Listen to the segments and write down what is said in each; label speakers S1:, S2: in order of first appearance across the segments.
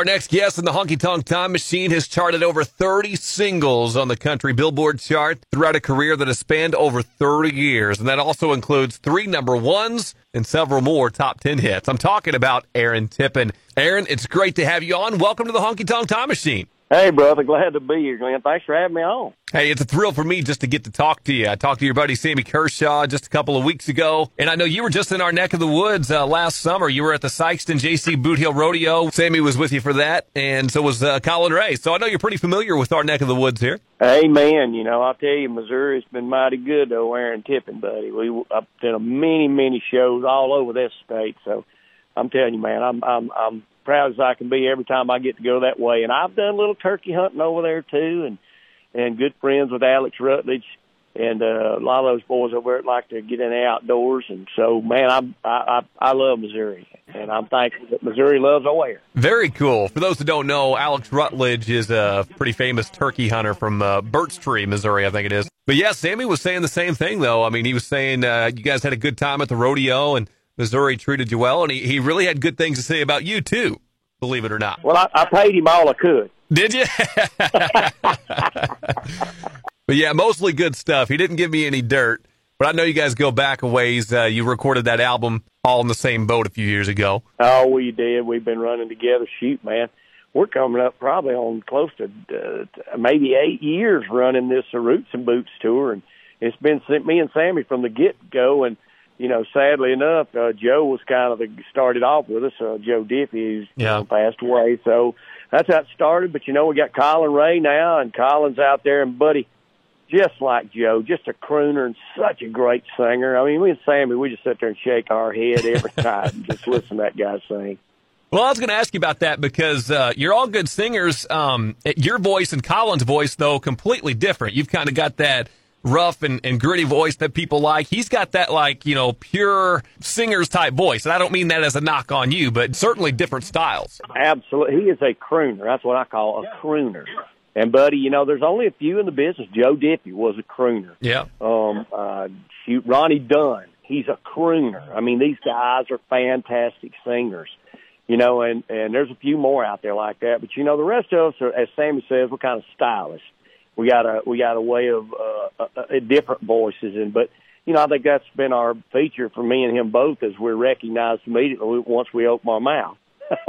S1: Our next guest in the Honky Tonk Time Machine has charted over 30 singles on the country Billboard chart throughout a career that has spanned over 30 years. And that also includes three number ones and several more top 10 hits. I'm talking about Aaron Tippin. Aaron, it's great to have you on. Welcome to the Honky Tonk Time Machine.
S2: Hey, brother. Glad to be here, Glenn. Thanks for having me on.
S1: Hey, it's a thrill for me just to get to talk to you. I talked to your buddy Sammy Kershaw just a couple of weeks ago, and I know you were just in our neck of the woods uh, last summer. You were at the Sikeston JC Bootheel Rodeo. Sammy was with you for that, and so was uh, Collin Raye. So I know you're pretty familiar with our neck of the woods here.
S2: Hey, man. You know, I'll tell you, Missouri's been mighty good, though, Aaron Tippin, buddy. We, I've done many, many shows all over this state, so I'm telling you, man, I'm, I'm, I'm proud as I can be every time I get to go that way. And I've done a little turkey hunting over there too, and and good friends with Alex Rutledge and uh, a lot of those boys over there like to get in the outdoors. And so, man, I I I love Missouri, and I'm thankful that Missouri loves Oyer.
S1: Very cool. For those who don't know, Alex Rutledge is a pretty famous turkey hunter from uh, Birch Tree, Missouri, I think it is. But yeah, Sammy was saying the same thing though. I mean, he was saying uh, you guys had a good time at the rodeo and Missouri treated you well, and he, he really had good things to say about you too. Believe it or not.
S2: Well, I, I paid him all I could.
S1: Did you? but yeah, mostly good stuff. He didn't give me any dirt, but I know you guys go back a ways. Uh, you recorded that album all in the same boat a few years ago.
S2: Oh, we did. We've been running together. Shoot, man, we're coming up probably on close to uh, maybe eight years running this Roots and Boots tour, and it's been me and Sammy from the get go, and you know, sadly enough, uh, Joe was kind of the started off with us. Uh, Joe Diffie, who's
S1: yeah.
S2: you know, passed away, so that's how it started. But you know, we got Collin Raye now, and Collin's out there, and Buddy, just like Joe, just a crooner and such a great singer. I mean, we and Sammy, we just sit there and shake our head every time and just listen to that guy sing.
S1: Well, I was going to ask you about that because uh, you're all good singers. Um, your voice and Collin's voice, though, completely different. You've kind of got that rough and, and gritty voice that people like. He's got that like, you know, pure singer's type voice. And I don't mean that as a knock on you, but certainly different styles.
S2: Absolutely. He is a crooner. That's what I call a crooner. And buddy, you know, there's only a few in the business. Joe Diffie was a crooner.
S1: Yeah.
S2: Um, uh, shoot, Ronnie Dunn, he's a crooner. I mean, these guys are fantastic singers. You know, and and there's a few more out there like that. But you know, the rest of us are, as Sammy says, we're kind of stylish we got a we got a way of uh, uh, uh, different voices and but you know I think that's been our feature for me and him both as we're recognized immediately once we open our mouth.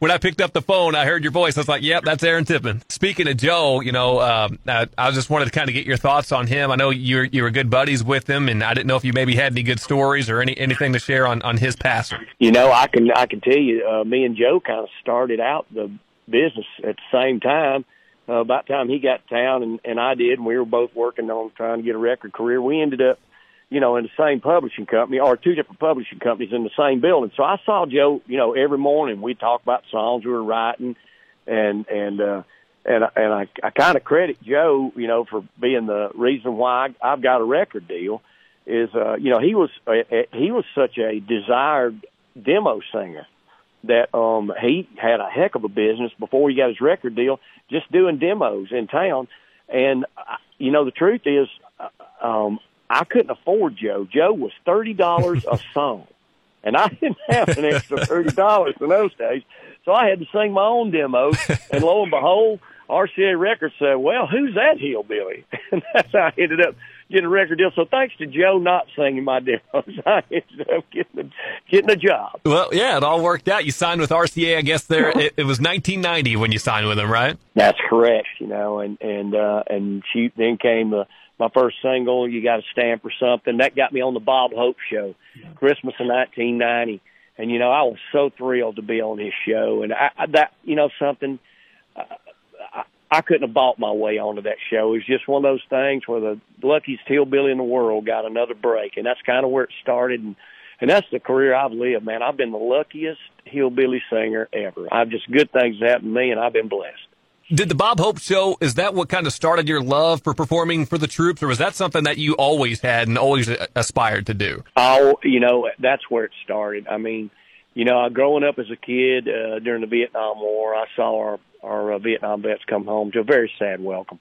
S1: when I picked up the phone, I heard your voice. I was like, "Yep, that's Aaron Tippin." Speaking of Joe, you know, um, I, I just wanted to kind of get your thoughts on him. I know you're you were good buddies with him, and I didn't know if you maybe had any good stories or any anything to share on on his passing.
S2: You know, I can I can tell you, uh, me and Joe kind of started out the business at the same time uh, about time he got to town and, and I did, and we were both working on trying to get a record career. We ended up, you know, in the same publishing company or two different publishing companies in the same building. So I saw Joe, you know, every morning we'd talk about songs we were writing and, and, uh, and, and I, I kind of credit Joe, you know, for being the reason why I, I've got a record deal is, uh, you know, he was, uh, he was such a desired demo singer that um he had a heck of a business before he got his record deal just doing demos in town and uh, you know the truth is uh, um I couldn't afford Joe. Joe was thirty dollars a song. And I didn't have an extra thirty dollars in those days. So I had to sing my own demos and lo and behold, RCA Records said, Well, who's that hillbilly? And that's how I ended up getting a record deal. So thanks to Joe not singing my demos, I ended up getting a, getting a job.
S1: Well, yeah, it all worked out. You signed with RCA, I guess there it, it was 1990 when you signed with them, right?
S2: That's correct. You know, and and uh, and shoot, then came the my first single, "You Got to Stand" or something. That got me on the Bob Hope show, Christmas of 1990. And you know, I was so thrilled to be on his show, and I, I that you know something. Uh, I couldn't have bought my way onto that show. It was just one of those things where the luckiest hillbilly in the world got another break, and that's kind of where it started. And and that's the career I've lived, man. I've been the luckiest hillbilly singer ever. I've just good things happened to me, and I've been blessed.
S1: Did the Bob Hope show, is that what kind of started your love for performing for the troops, or was that something that you always had and always aspired to do?
S2: Oh, you know, that's where it started. I mean, you know, growing up as a kid uh, during the Vietnam War, I saw our our uh, Vietnam vets come home to a very sad welcome.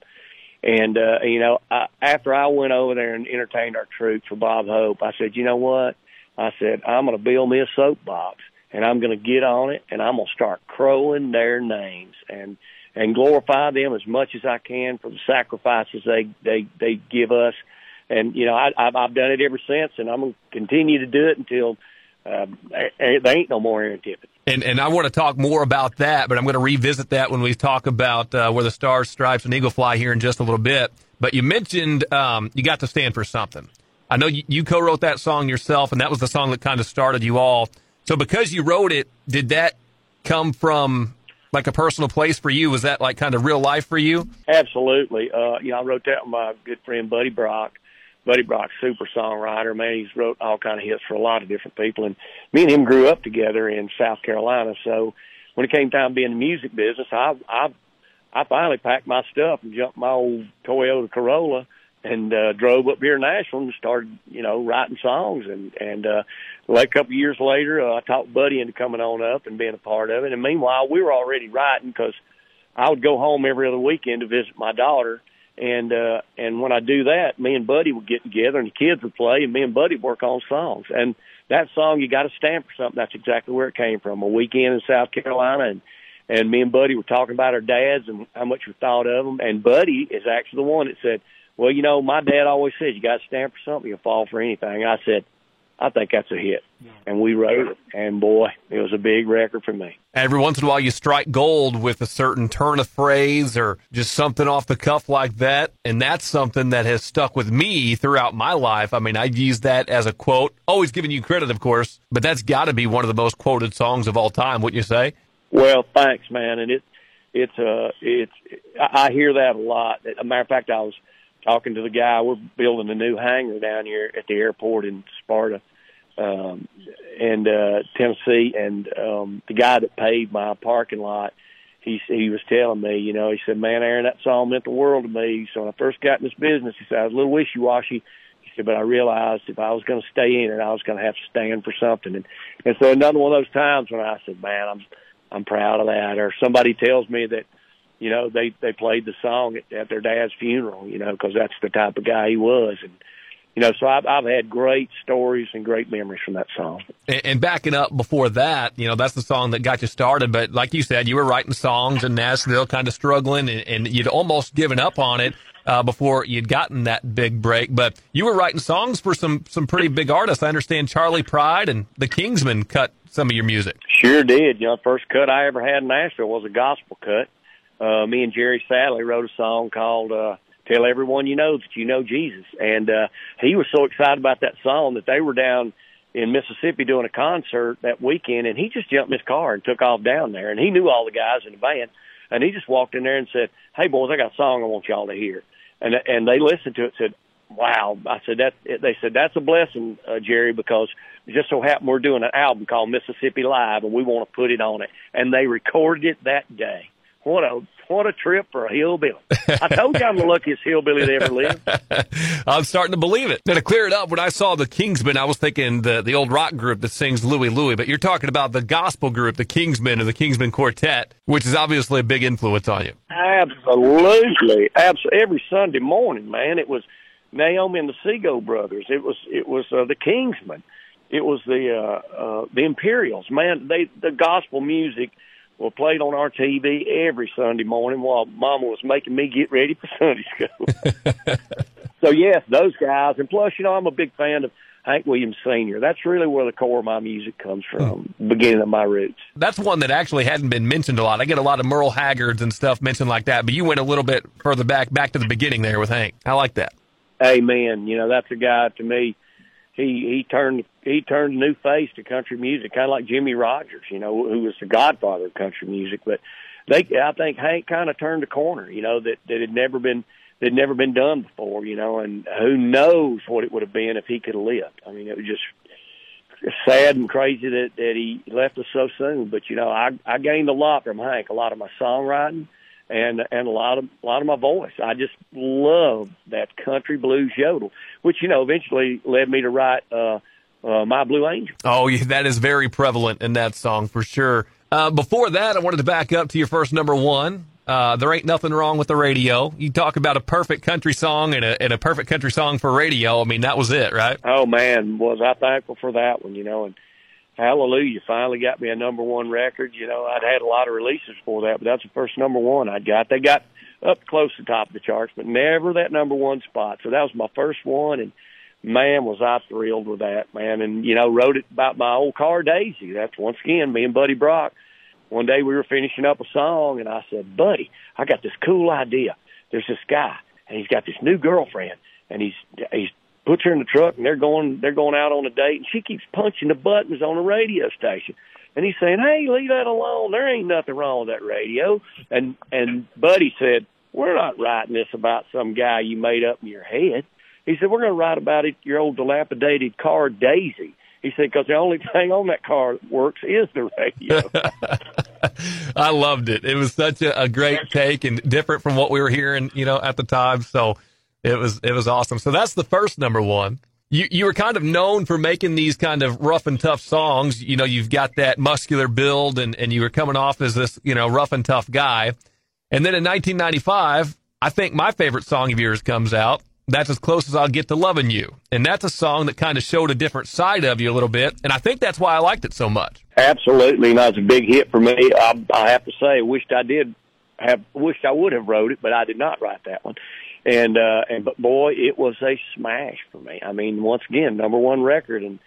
S2: And uh, you know, I, after I went over there and entertained our troops for Bob Hope, I said, you know what? I said I'm going to build me a soapbox and I'm going to get on it, and I'm going to start crowing their names and and glorify them as much as I can for the sacrifices they they they give us. And you know, I, I've I've done it ever since, and I'm going to continue to do it until uh, there ain't no more Aaron Tippin.
S1: And and I want to talk more about that, but I'm going to revisit that when we talk about uh, where the stars, stripes, and eagle fly here in just a little bit. But you mentioned um, you got to stand for something. I know you, you co-wrote that song yourself, and that was the song that kind of started you all. So because you wrote it, did that come from like a personal place for you? Was that like kind of real life for you?
S2: Absolutely. Uh, you know, I wrote that with my good friend Buddy Brock. Buddy Brock's super songwriter, man. He's wrote all kind of hits for a lot of different people, and me and him grew up together in South Carolina. So when it came time to be in the music business, I I I finally packed my stuff and jumped my old Toyota Corolla and uh, drove up here to Nashville and started, you know, writing songs. And and uh, like a couple of years later, uh, I talked Buddy into coming on up and being a part of it. And meanwhile, we were already writing because I would go home every other weekend to visit my daughter. And uh, and when I do that, me and Buddy would get together, and the kids would play, and me and Buddy work on songs. And that song, you got to stand for something. That's exactly where it came from. A weekend in South Carolina, and and me and Buddy were talking about our dads and how much we thought of them. And Buddy is actually the one that said, well, you know, my dad always said you got to stand for something, you'll fall for anything. I said, I think that's a hit. And we wrote it, and boy, it was a big record for me.
S1: Every once in a while, you strike gold with a certain turn of phrase or just something off the cuff like that. And that's something that has stuck with me throughout my life. I mean, I've used that as a quote, always giving you credit, of course, but that's got to be one of the most quoted songs of all time, wouldn't you say?
S2: Well, thanks, man. And it, it's, uh, it's, I hear that a lot. As a matter of fact, I was, talking to the guy. We're building a new hangar down here at the airport in Sparta, um, and uh, Tennessee. And um, the guy that paved my parking lot, he he was telling me, you know, he said, "Man, Aaron, that song meant the world to me." So when I first got in this business, he said I was a little wishy washy. He said, but I realized if I was going to stay in it, I was going to have to stand for something. And and so another one of those times when I said, "Man, I'm I'm proud of that," or somebody tells me that you know, they they played the song at, at their dad's funeral, you know, because that's the type of guy he was, and you know, so I've I've had great stories and great memories from that song.
S1: And, and backing up before that, you know, that's the song that got you started. But like you said, you were writing songs in Nashville, kind of struggling, and, and you'd almost given up on it. Uh, before you'd gotten that big break, but you were writing songs for some some pretty big artists. I understand Charley Pride and the Kingsmen cut some of your music.
S2: Sure did. You know, the first cut I ever had in Nashville was a gospel cut uh, me and Jerry Sadler wrote a song called uh, "Tell Everyone You Know That You Know Jesus," and uh, he was so excited about that song that they were down in Mississippi doing a concert that weekend, and he just jumped in his car and took off down there, and he knew all the guys in the band, and he just walked in there and said, "Hey boys, I got a song I want y'all to hear," and and they listened to it, and said. Wow, I said that. They said that's a blessing, uh, Jerry, because just so happened we're doing an album called Mississippi Live, and we want to put it on it. And they recorded it that day what a what a trip for a hillbilly. I told you I'm the luckiest hillbilly that ever lived.
S1: I'm starting to believe it. Now to clear it up, when I saw the Kingsmen, I was thinking the the old rock group that sings Louie Louie, but you're talking about the gospel group, the Kingsmen and the Kingsmen Quartet, which is obviously a big influence on you.
S2: Absolutely. Absolutely. Every Sunday morning, man, it was Naomi and the Sego brothers. It was it was uh, the Kingsmen. It was the uh, uh, the Imperials. Man, they the gospel music – were played on our TV every Sunday morning while Mama was making me get ready for Sunday school. so yes, those guys, and plus, you know, I'm a big fan of Hank Williams Sr. That's really where the core of my music comes from, hmm. beginning of my roots.
S1: That's one that actually hadn't been mentioned a lot. I get a lot of Merle Haggards and stuff mentioned like that, but you went a little bit further back, back to the beginning there with Hank. I like that.
S2: Amen. You know, that's a guy to me he he turned he turned a new face to country music, kind of like Jimmie Rodgers, you know, who was the godfather of country music. But they, I think Hank kind of turned a corner, you know, that that had never been that had never been done before, you know, and who knows what it would have been if he could have lived. I mean, it was just sad and crazy that that he left us so soon. But you know, I I gained a lot from Hank, a lot of my songwriting and and a lot of a lot of my voice. I just love that country blues yodel, which you know eventually led me to write uh, uh, "My Blue Angel."
S1: Oh, yeah, that is very prevalent in that song for sure. Uh, before that, I wanted to back up to your first number one. Uh, there ain't nothing wrong with the radio. You talk about a perfect country song and a, and a perfect country song for radio. I mean, that was it, right?
S2: Oh man, was I thankful for that one, you know, and Hallelujah finally got me a number one record. You know, I'd had a lot of releases before that, but that's the first number one I'd got. They got up close to the top of the charts, but never that number one spot. So that was my first one, and man, was I thrilled with that, man. And you know, wrote it about my old car Daisy. That's once again me and Buddy Brock. One day we were finishing up a song, and I said, Buddy, I got this cool idea. There's this guy, and he's got this new girlfriend, and he's he's puts her in the truck and they're going they're going out on a date and she keeps punching the buttons on the radio station. And he's saying, Hey, leave that alone. There ain't nothing wrong with that radio and and Buddy said, We're not writing this about some guy you made up in your head. He said, We're gonna write about it your old dilapidated car Daisy. He said, because the only thing on that car that works is the radio.
S1: I loved it. It was such a, a great take and different from what we were hearing, you know, at the time. So it was it was awesome. So that's the first number one. You you were kind of known for making these kind of rough and tough songs. You know, you've got that muscular build, and and you were coming off as this you know rough and tough guy. And then in 1995, I think my favorite song of yours comes out. That's as close as I'll get to loving you, and that's a song that kind of showed a different side of you a little bit. And I think that's why I liked it so much.
S2: Absolutely, and that's a big hit for me. I, I have to say, I wished I did have wished I would have wrote it, but I did not write that one and uh and but boy it was a smash for me. I mean once again number one record. And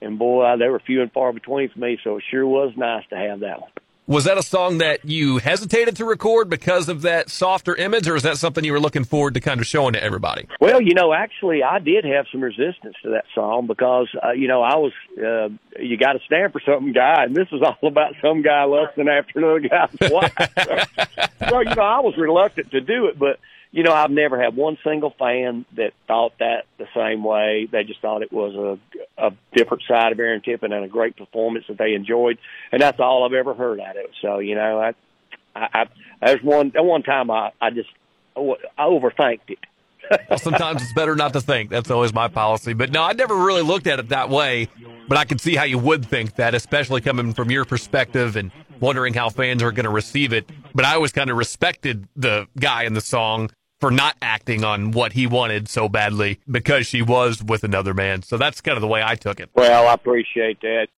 S2: and boy they were few and far between for me so it sure was nice to have that one.
S1: Was that a song that you hesitated to record because of that softer image or is that something you were looking forward to kind of showing to everybody?
S2: Well you know actually i did have some resistance to that song because uh, you know i was uh, you got to stand for something guy and this is all about some guy lusting after another guy's wife. So, so you know i was reluctant to do it but you know, I've never had one single fan that thought that the same way. They just thought it was a, a different side of Aaron Tippin and a great performance that they enjoyed, and that's all I've ever heard of it. So, you know, I, I, I there's one at one time I, I just oh, I overthinked it.
S1: well, sometimes it's better not to think. That's always my policy. But no, I never really looked at it that way. But I can see how you would think that, especially coming from your perspective and wondering how fans are going to receive it. But I always kind of respected the guy in the song for not acting on what he wanted so badly because she was with another man. So that's kind of the way I took it.
S2: Well, I appreciate that.